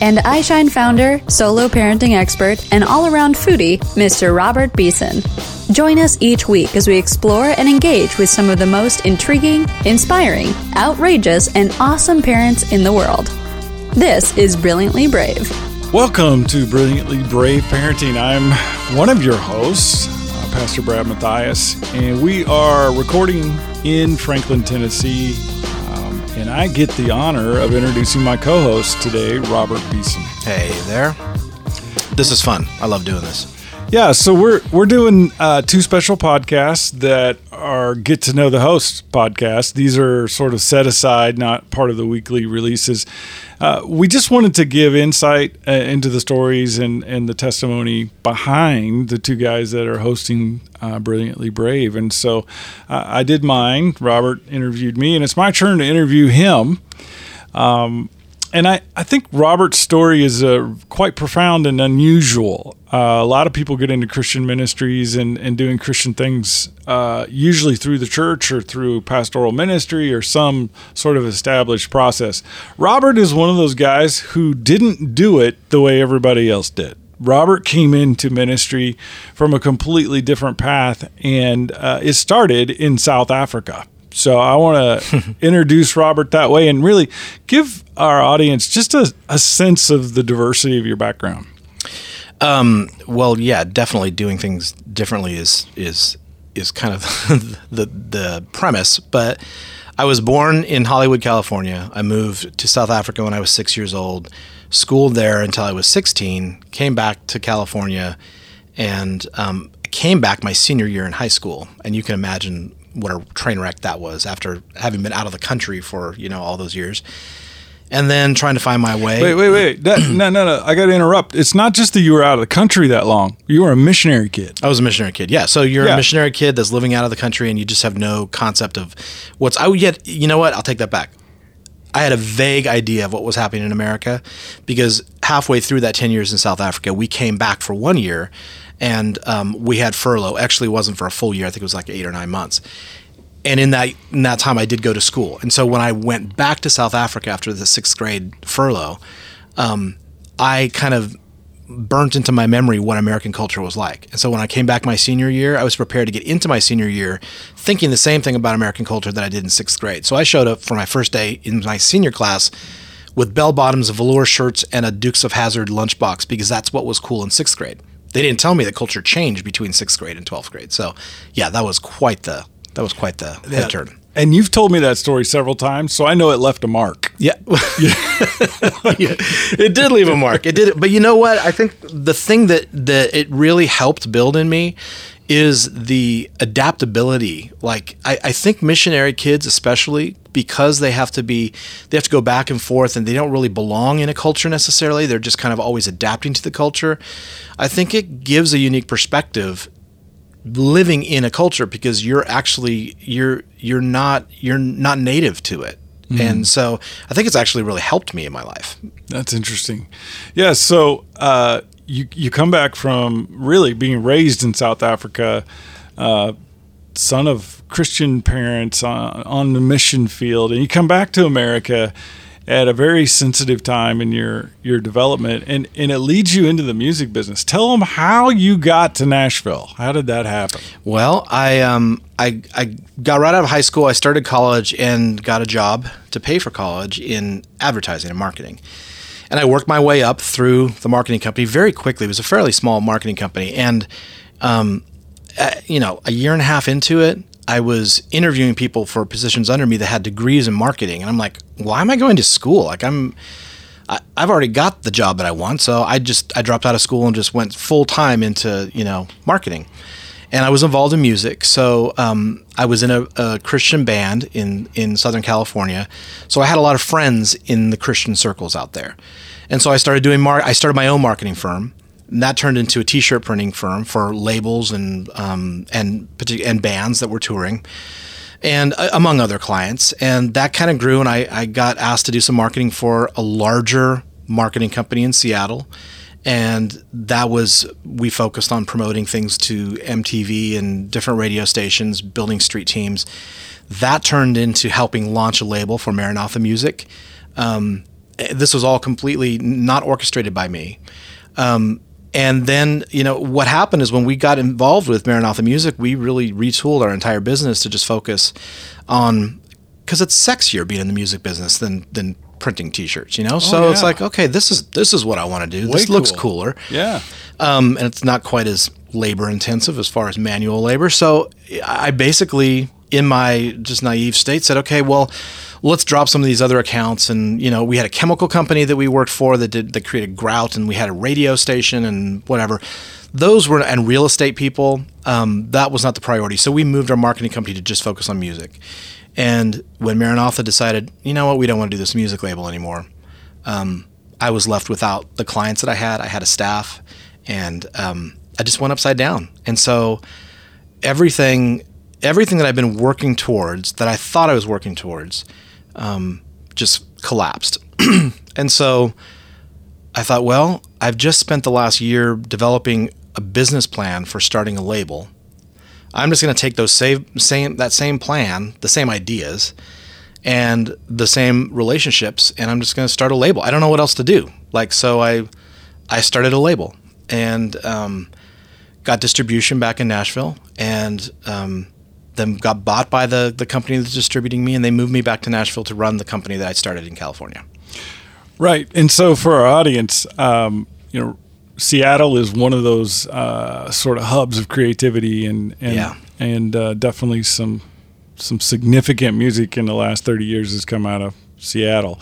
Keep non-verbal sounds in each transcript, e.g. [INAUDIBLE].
and iShine founder, solo parenting expert, and all around foodie, Mr. Robert Beeson. Join us each week as we explore and engage with some of the most intriguing, inspiring, outrageous, and awesome parents in the world. This is Brilliantly Brave. Welcome to Brilliantly Brave Parenting. I'm one of your hosts, uh, Pastor Brad Matthias, and we are recording in Franklin, Tennessee. And I get the honor of introducing my co host today, Robert Beeson. Hey there. This is fun. I love doing this. Yeah, so we're we're doing uh, two special podcasts that are get to know the host podcasts. These are sort of set aside, not part of the weekly releases. Uh, we just wanted to give insight uh, into the stories and and the testimony behind the two guys that are hosting uh, Brilliantly Brave. And so uh, I did mine. Robert interviewed me, and it's my turn to interview him. Um, and I, I think Robert's story is uh, quite profound and unusual. Uh, a lot of people get into Christian ministries and, and doing Christian things, uh, usually through the church or through pastoral ministry or some sort of established process. Robert is one of those guys who didn't do it the way everybody else did. Robert came into ministry from a completely different path, and uh, it started in South Africa. So I want to [LAUGHS] introduce Robert that way and really give our audience just a, a sense of the diversity of your background. Um, well, yeah, definitely doing things differently is is is kind of [LAUGHS] the the premise. But I was born in Hollywood, California. I moved to South Africa when I was six years old. Schooled there until I was sixteen. Came back to California, and um, came back my senior year in high school. And you can imagine what a train wreck that was after having been out of the country for you know all those years and then trying to find my way Wait, wait, wait. That, [CLEARS THROAT] no, no, no. I got to interrupt. It's not just that you were out of the country that long. You were a missionary kid. I was a missionary kid. Yeah. So you're Yeah. a missionary kid that's living out of the country and you just have no concept of what's I would yet you know what? I'll take that back. I had a vague idea of what was happening in America because halfway through that 10 years in South Africa, we came back for one year and um, we had furlough. Actually, it wasn't for a full year. I think it was like eight or nine months. And in that in that time, I did go to school. And so when I went back to South Africa after the sixth grade furlough, um, I kind of burnt into my memory what American culture was like. And so when I came back my senior year, I was prepared to get into my senior year thinking the same thing about American culture that I did in sixth grade. So I showed up for my first day in my senior class with bell bottoms, velour shirts, and a Dukes of Hazzard lunchbox because that's what was cool in sixth grade. They didn't tell me the culture changed between sixth grade and twelfth grade. So yeah, that was quite the that was quite the head turn. And you've told me that story several times, so I know it left a mark. Yeah. [LAUGHS] Yeah. it did leave a mark. It did. But you know what? I think the thing that that it really helped build in me is the adaptability. Like I, I think missionary kids, especially because they have to be, they have to go back and forth, and they don't really belong in a culture necessarily. They're just kind of always adapting to the culture. I think it gives a unique perspective living in a culture because you're actually you're you're not you're not native to it. And so I think it's actually really helped me in my life. That's interesting. Yeah. So uh, you you come back from really being raised in South Africa, uh, son of Christian parents on, on the mission field, and you come back to America at a very sensitive time in your your development, and and it leads you into the music business. Tell them how you got to Nashville. How did that happen? Well, I um I I got right out of high school. I started college and got a job to pay for college in advertising and marketing. And I worked my way up through the marketing company very quickly. It was a fairly small marketing company, and um, uh, you know, a year and a half into it, I was interviewing people for positions under me that had degrees in marketing, and I'm like, why am I going to school? Like I'm. I- I've already got the job that I want, so I just I dropped out of school and just went full time into you know marketing, and I was involved in music. So um, I was in a, a Christian band in in Southern California, so I had a lot of friends in the Christian circles out there, And so I started doing mar- I started my own marketing firm. And that turned into a T-shirt printing firm for labels and um, and and bands that were touring, and uh, among other clients. And that kind of grew, and I, I got asked to do some marketing for a larger marketing company in Seattle, and that was we focused on promoting things to MTV and different radio stations, building street teams. That turned into helping launch a label for Maranatha Music. Um, this was all completely not orchestrated by me. Um, and then, you know, what happened is when we got involved with Maranatha Music, we really retooled our entire business to just focus on because it's sexier being in the music business than than printing T-shirts. You know, so it's like, okay, this is this is what I want to do. Way this looks cool. cooler Yeah. um, and it's not quite as labor intensive as far as manual labor. So I basically, in my just naive state, said, okay, well, let's drop some of these other accounts. And you know, we had a chemical company that we worked for that did that created grout, and we had a radio station and whatever. Those were and real estate people. Um, that was not the priority. So we moved our marketing company to just focus on music. And when Maranatha decided, you know what, we don't want to do this music label anymore, um, I was left without the clients that I had. I had a staff, and um, I just went upside down. And so everything, everything that I've been working towards, that I thought I was working towards, um, just collapsed. [CLEARS THROAT] and so I thought, well, I've just spent the last year developing a business plan for starting a label. I'm just going to take those same, same that same plan, the same ideas, and the same relationships, and I'm just going to start a label. I don't know what else to do. Like so, I I started a label and um, got distribution back in Nashville, and um, then got bought by the the company that's distributing me, and they moved me back to Nashville to run the company that I started in California. Right. And so for our audience, um, you know, Seattle is one of those uh, sort of hubs of creativity and and Yeah. and uh, definitely some some significant music in the last 30 years has come out of Seattle.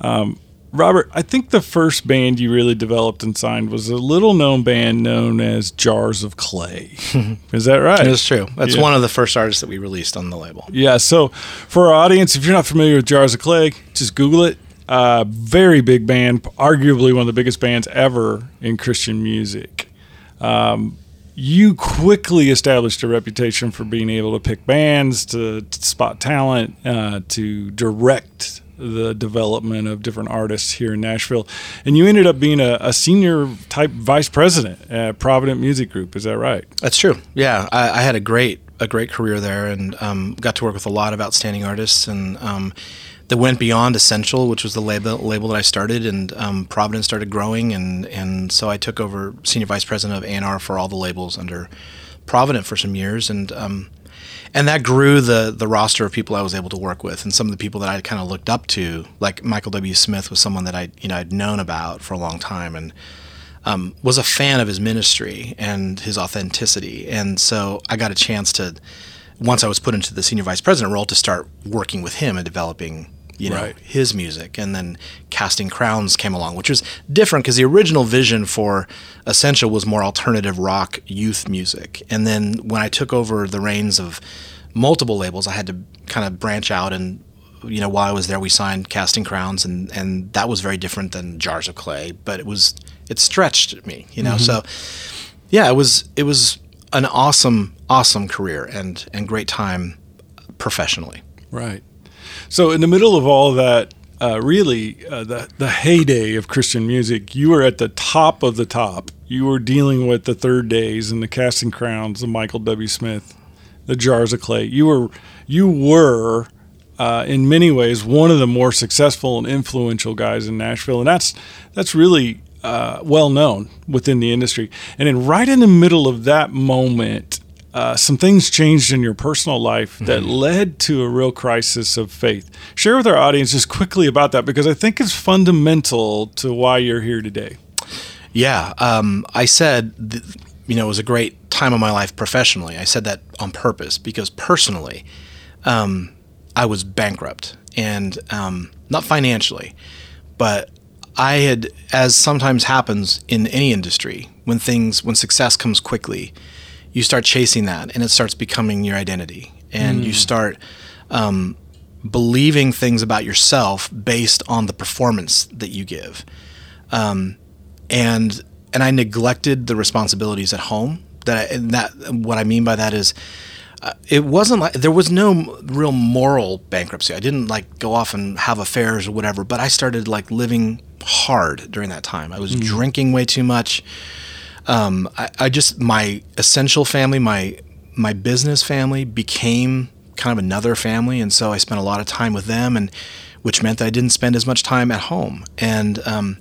Um, Robert, I think the first band you really developed and signed was a little known band known as Jars of Clay. [LAUGHS] is that right? That's true. That's Yeah. one of the first artists that we released on the label. Yeah. So for our audience, if you're not familiar with Jars of Clay, just Google it. Uh, very big band, arguably one of the biggest bands ever in Christian music. Um, you quickly established a reputation for being able to pick bands, to, to spot talent, uh, to direct the development of different artists here in Nashville. And you ended up being a, a senior type vice president at Provident Music Group. Is that right? That's true. Yeah, I, I had a great a great career there, and um, got to work with a lot of outstanding artists, and um, that went beyond Essential, which was the label label that I started, and um, Providence started growing, and and so I took over senior vice president of A&R for all the labels under Provident for some years, and um, and that grew the the roster of people I was able to work with, and some of the people that I kind of looked up to, like Michael W. Smith, was someone that I you know I'd known about for a long time, and um, was a fan of his ministry and his authenticity. And so I got a chance to, once I was put into the senior vice president role, to start working with him and developing, you know, Right. his music. And then Casting Crowns came along, which was different because the original vision for Essential was more alternative rock youth music. And then when I took over the reins of multiple labels, I had to kind of branch out and you know, while I was there, we signed Casting Crowns, and and that was very different than Jars of Clay, but it was it stretched me, you know. Mm-hmm. So, yeah, it was it was an awesome awesome career and and great time professionally. Right. So, in the middle of all that, uh, really, uh, the the heyday of Christian music, you were at the top of the top. You were dealing with the Third Days and the Casting Crowns, the Michael W. Smith, the Jars of Clay. You were you were uh, in many ways one of the more successful and influential guys in Nashville, and that's that's really uh, well known within the industry. And then, right in the middle of that moment, uh, some things changed in your personal life that led to a real crisis of faith. Share with our audience just quickly about that because I think it's fundamental to why you're here today. Yeah, um, I said, th- you know, it was a great time of my life professionally. I said that on purpose because personally, um, I was bankrupt and um, not financially, but I had, as sometimes happens in any industry, when things, when success comes quickly, you start chasing that and it starts becoming your identity. And you start um, believing things about yourself based on the performance that you give. um, and and I neglected the responsibilities at home. That I, and that what I mean by that is. Uh, it wasn't like there was no real moral bankruptcy. I didn't like go off and have affairs or whatever, but I started like living hard during that time. I was drinking way too much. Um, I, I just my essential family, my my business family became kind of another family, and so I spent a lot of time with them, and which meant that I didn't spend as much time at home. And um,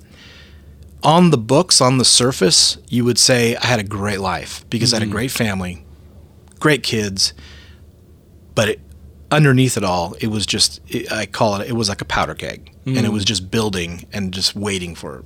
on the books, on the surface, you would say I had a great life because I had a great family, great kids, but it, underneath it all, it was just it, I call it it was like a powder keg, and it was just building and just waiting for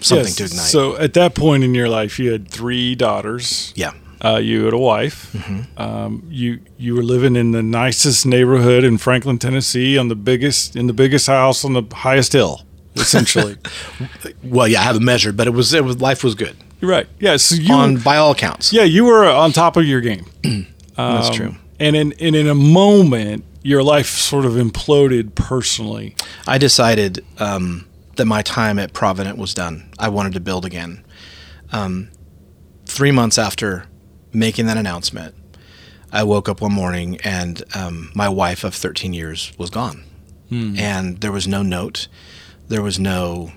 something Yes. to ignite. So at that point in your life, you had three daughters. yeah. Uh, you had a wife. Mm-hmm. Um, you you were living in the nicest neighborhood in Franklin, Tennessee, on the biggest in the biggest house on the highest hill, essentially. [LAUGHS] Well, yeah, I haven't measured, but it was it was life was good You're right. Yeah. So you on by all accounts. yeah you were on top of your game. [CLEARS THROAT] that's Um, true. And in and in a moment, your life sort of imploded personally. I decided um, that my time at Provident was done. I wanted to build again. Um, three months after making that announcement, I woke up one morning and um, my wife of 13 years was gone, and there was no note, there was no,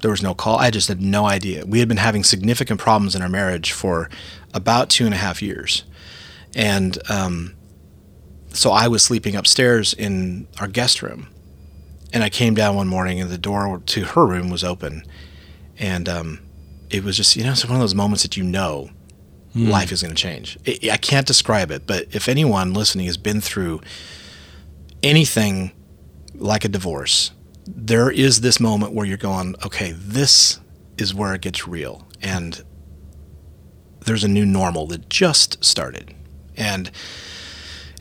there was no call. I just had no idea. We had been having significant problems in our marriage for about two and a half years, and um, so I was sleeping upstairs in our guest room and I came down one morning and the door to her room was open, and um, it was just you know it's one of those moments that you know life is going to change. I I can't describe it, but if anyone listening has been through anything like a divorce, there is this moment where you're going, okay, this is where it gets real, and there's a new normal that just started, and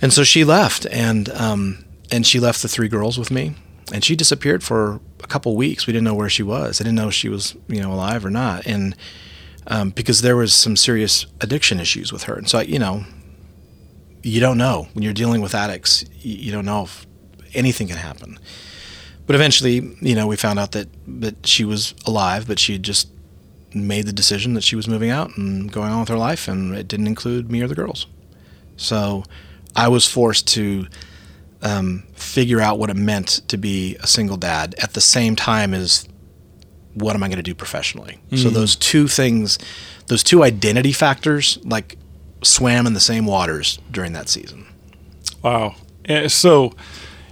and so she left, and um, and she left the three girls with me, and she disappeared for a couple weeks. We didn't know where she was. I didn't know if she was you know alive or not, and um, because there was some serious addiction issues with her, and so you know, you don't know when you're dealing with addicts. You, don't know if anything can happen. But eventually, you know, we found out that that she was alive, but she had just made the decision that she was moving out and going on with her life, and it didn't include me or the girls. So I was forced to um, figure out what it meant to be a single dad at the same time as what am I going to do professionally. So those two things, those two identity factors, like swam in the same waters during that season. Wow. Eh, So,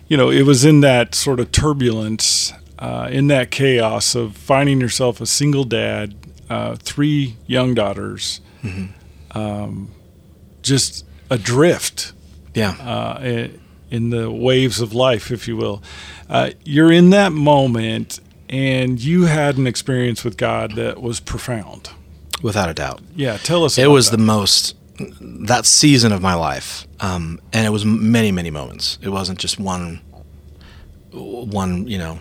you know, it was in that sort of turbulence, uh, in that chaos of finding yourself a single dad, uh, three young daughters, um, just adrift Yeah. uh, i- in the waves of life, if you will. Uh, you're in that moment, and you had an experience with God that was profound. without a doubt. Yeah, tell us. It was that. the most that season of my life, um, and it was many, many moments. It wasn't just one, one you know,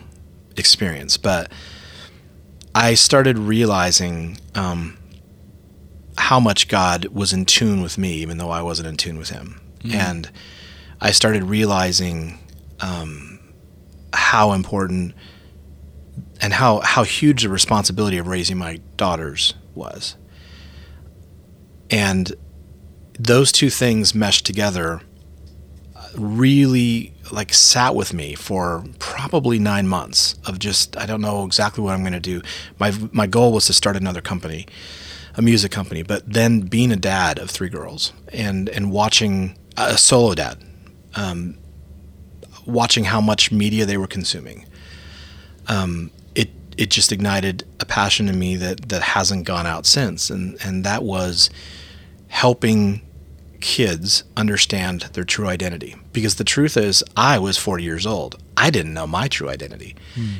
experience. But I started realizing um, how much God was in tune with me, even though I wasn't in tune with Him, and I started realizing um, how important and how how huge the responsibility of raising my daughters was. And those two things meshed together uh, really like sat with me for probably 9 months of just I don't know exactly what I'm going to do. My my goal was to start another company, a music company, but then being a dad of three girls and and watching a solo dad um, watching how much media they were consuming um, it it just ignited a passion in me that that hasn't gone out since, and and that was helping kids understand their true identity. Because the truth is, I was 40 years old. I didn't know my true identity,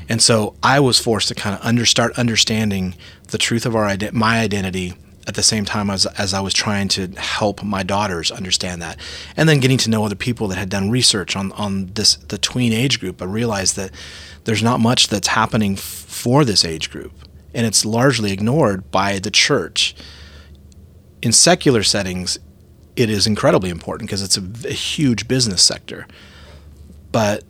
and so I was forced to kind of under start understanding the truth of our my identity at the same time as as I was trying to help my daughters understand that, and then getting to know other people that had done research on on this the tween age group. I realized that there's not much that's happening f- for this age group, and it's largely ignored by the church. In secular settings, it is incredibly important because it's a huge business sector. But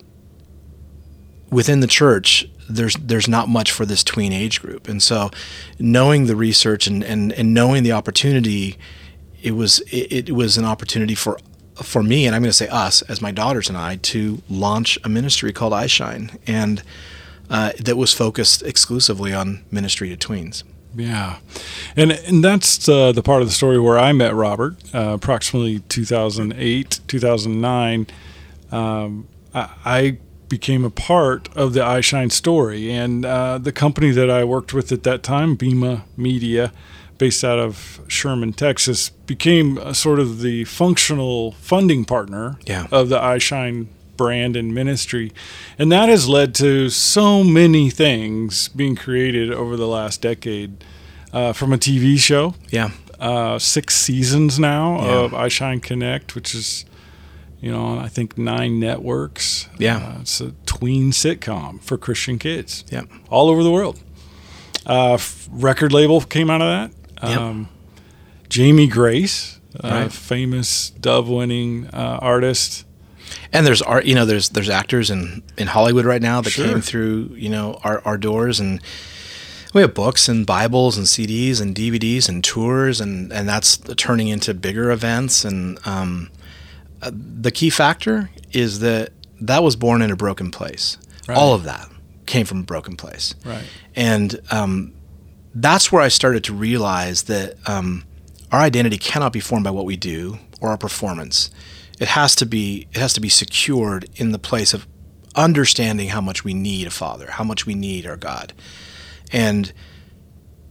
within the church, there's there's not much for this tween age group, and so knowing the research and and, and knowing the opportunity, it was it, it was an opportunity for for me, and I'm going to say us as my daughters and I to launch a ministry called iShine, and uh, that was focused exclusively on ministry to tweens. Yeah, and and that's uh, the part of the story where I met Robert, uh, approximately 2008, 2009. Um, I, I, became a part of the iShine story, and uh, the company that I worked with at that time, Bema Media, based out of Sherman, Texas, became sort of the functional funding partner yeah. of the iShine brand and ministry. And that has led to so many things being created over the last decade uh, from a TV show. Yeah. Uh, six seasons now Yeah. of iShine Connect, which is, you know, I think nine networks. Yeah. Uh, it's a tween sitcom for Christian kids Yeah. all over the world. Uh, f- record label came out of that. Yep. Um, Jamie Grace, uh, Right. famous Dove winning uh, artist. And there's art, you know, there's there's actors in, in Hollywood right now that Sure. came through, you know, our, our doors, and we have books and Bibles and CDs and DVDs and tours, and and that's turning into bigger events. And um, uh, the key factor is that that was born in a broken place. Right. All of that came from a broken place, Right. and um, that's where I started to realize that um, our identity cannot be formed by what we do or our performance. It has to be it has to be secured in the place of understanding how much we need a father, how much we need our God, and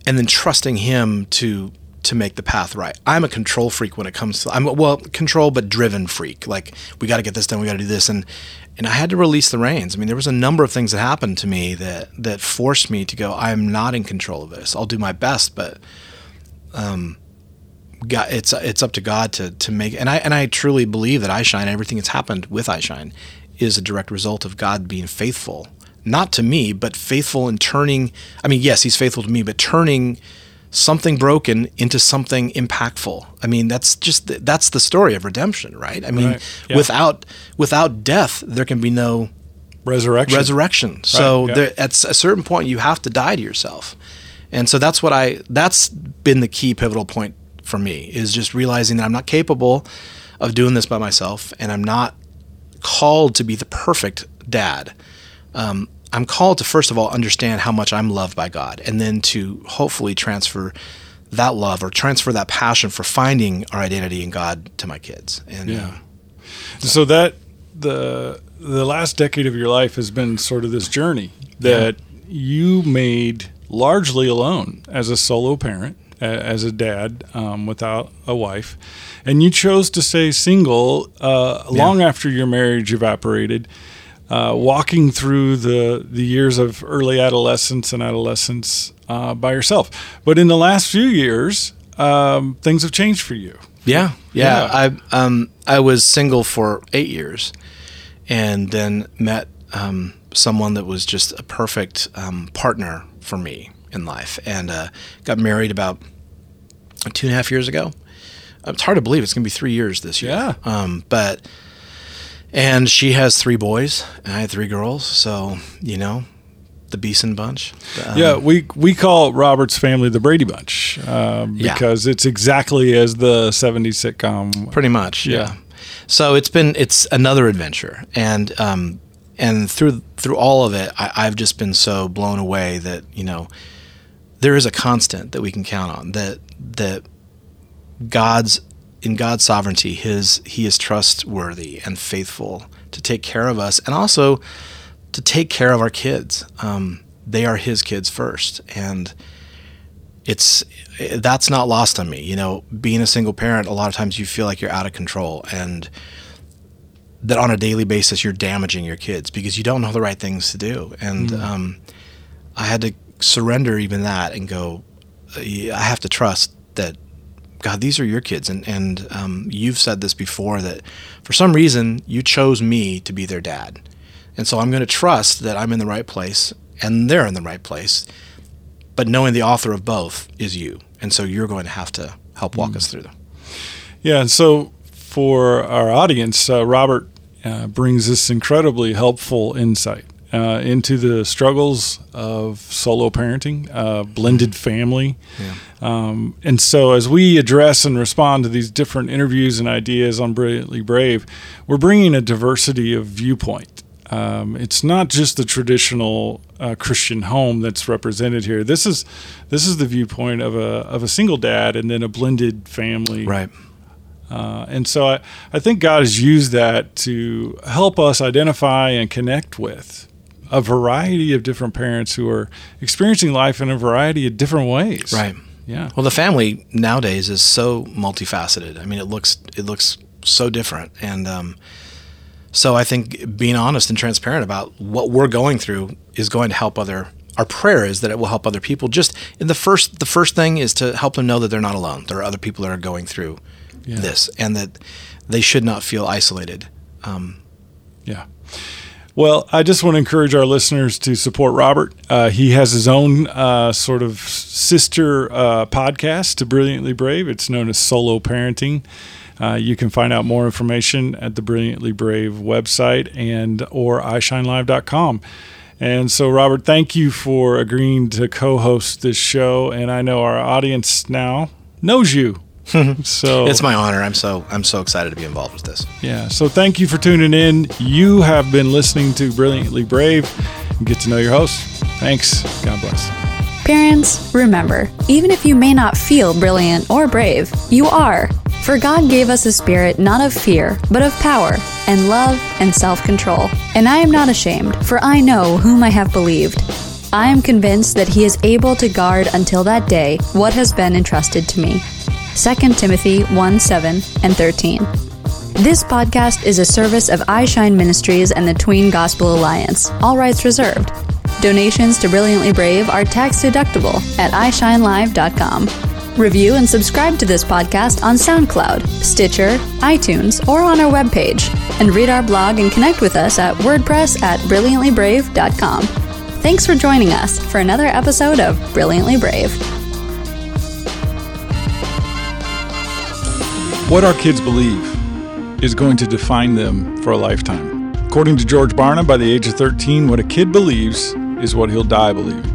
and then trusting Him to to make the path right. I'm a control freak when it comes to I'm a- well control but driven freak. Like we got to get this done, we got to do this, and and I had to release the reins. I mean, there was a number of things that happened to me that that forced me to go. I'm not in control of this. I'll do my best, but um, God, it's it's up to God to to make. And I and I truly believe that iShine. everything that's happened with iShine is a direct result of God being faithful, not to me, but faithful in turning. I mean, yes, He's faithful to me, but turning something broken into something impactful. I mean, that's just that's the story of redemption, right? I mean, Right, yeah. without without death, there can be no Resurrection. resurrection. So yeah. there, at a certain point, you have to die to yourself, and so that's what I. That's been the key pivotal point for me is just realizing that I'm not capable of doing this by myself, and I'm not called to be the perfect dad. Um, I'm called to first of all understand how much I'm loved by God, and then to hopefully transfer that love or transfer that passion for finding our identity in God to my kids. And Yeah. So that the the last decade of your life has been sort of this journey that you made largely alone as a solo parent, as a dad um, without a wife, and you chose to stay single uh, long after your marriage evaporated. Uh, walking through the the years of early adolescence and adolescence uh, by yourself, but in the last few years, um, things have changed for you. Yeah, yeah. Yeah. I um I was single for eight years, and then met um, someone that was just a perfect um, partner for me in life, and uh, got married about two and a half years ago. It's hard to believe it's gonna be three years this year. Yeah. Um, but and she has three boys, and I had three girls. So you know, the Beeson bunch. Um, Yeah, we we call Robert's family the Brady Bunch um, Yeah. because it's exactly as the '70s sitcom. pretty much yeah. Yeah. so it's been it's another adventure and um and through through all of it I, i've just been so blown away that you know there is a constant that we can count on that that god's in god's sovereignty his he is trustworthy and faithful to take care of us and also to take care of our kids um, they are his kids first and it's that's not lost on me. You know, being a single parent, a lot of times you feel like you're out of control and that on a daily basis you're damaging your kids because you don't know the right things to do. And um, I had to surrender even that and go, I have to trust that God, these are your kids, and and um, you've said this before that for some reason you chose me to be their dad, and so I'm going to trust that I'm in the right place and they're in the right place but knowing the author of both is you, and so you're going to have to help walk us through them. Yeah, and so for our audience, uh, Robert uh, brings this incredibly helpful insight. Uh, into the struggles of solo parenting, uh, blended family. Um, and so, as we address and respond to these different interviews and ideas on Brilliantly Brave, we're bringing a diversity of viewpoint. Um, it's not just the traditional uh, Christian home that's represented here. This is this is the viewpoint of a of a single dad and then a blended family. Right. Uh, and so I, I think God has used that to help us identify and connect with a variety of different parents who are experiencing life in a variety of different ways. Right. Yeah. Well, the family nowadays is so multifaceted. I mean, it looks it looks so different, and um, so I think being honest and transparent about what we're going through is going to help other. Our prayer is that it will help other people. Just in the first, the first thing is to help them know that they're not alone. There are other people that are going through Yeah. this, and that they should not feel isolated. Um, Yeah. Well, I just want to encourage our listeners to support Robert. Uh, he has his own uh, sort of sister uh, podcast to Brilliantly Brave. It's known as Solo Parenting. Uh, you can find out more information at the Brilliantly Brave website and or iShineLive.com. And so, Robert, thank you for agreeing to co-host this show. And I know our audience now knows you. [LAUGHS] so It's my honor. I'm so I'm so excited to be involved with this. yeah. So thank you for tuning in. You have been listening to Brilliantly Brave. Get to know your host. Thanks. God bless. Parents, remember, even if you may not feel brilliant or brave, you are. For God gave us a spirit not of fear, but of power, and love, and self control. And I am not ashamed, for I know whom I have believed. I am convinced that he is able to guard until that day what has been entrusted to me. 2 Timothy 1 7 and 13. This podcast is a service of iShine Ministries and the Tween Gospel Alliance, all rights reserved. Donations to Brilliantly Brave are tax deductible at iShineLive.com. Review and subscribe to this podcast on SoundCloud, Stitcher, iTunes, or on our webpage. And read our blog and connect with us at WordPress at BrilliantlyBrave.com. Thanks for joining us for another episode of Brilliantly Brave. What our kids believe is going to define them for a lifetime. According to George Barna, by the age of 13, what a kid believes is what he'll die believing.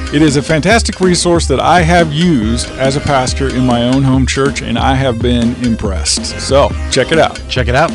It is a fantastic resource that I have used as a pastor in my own home church, and I have been impressed. So check it out. Check it out.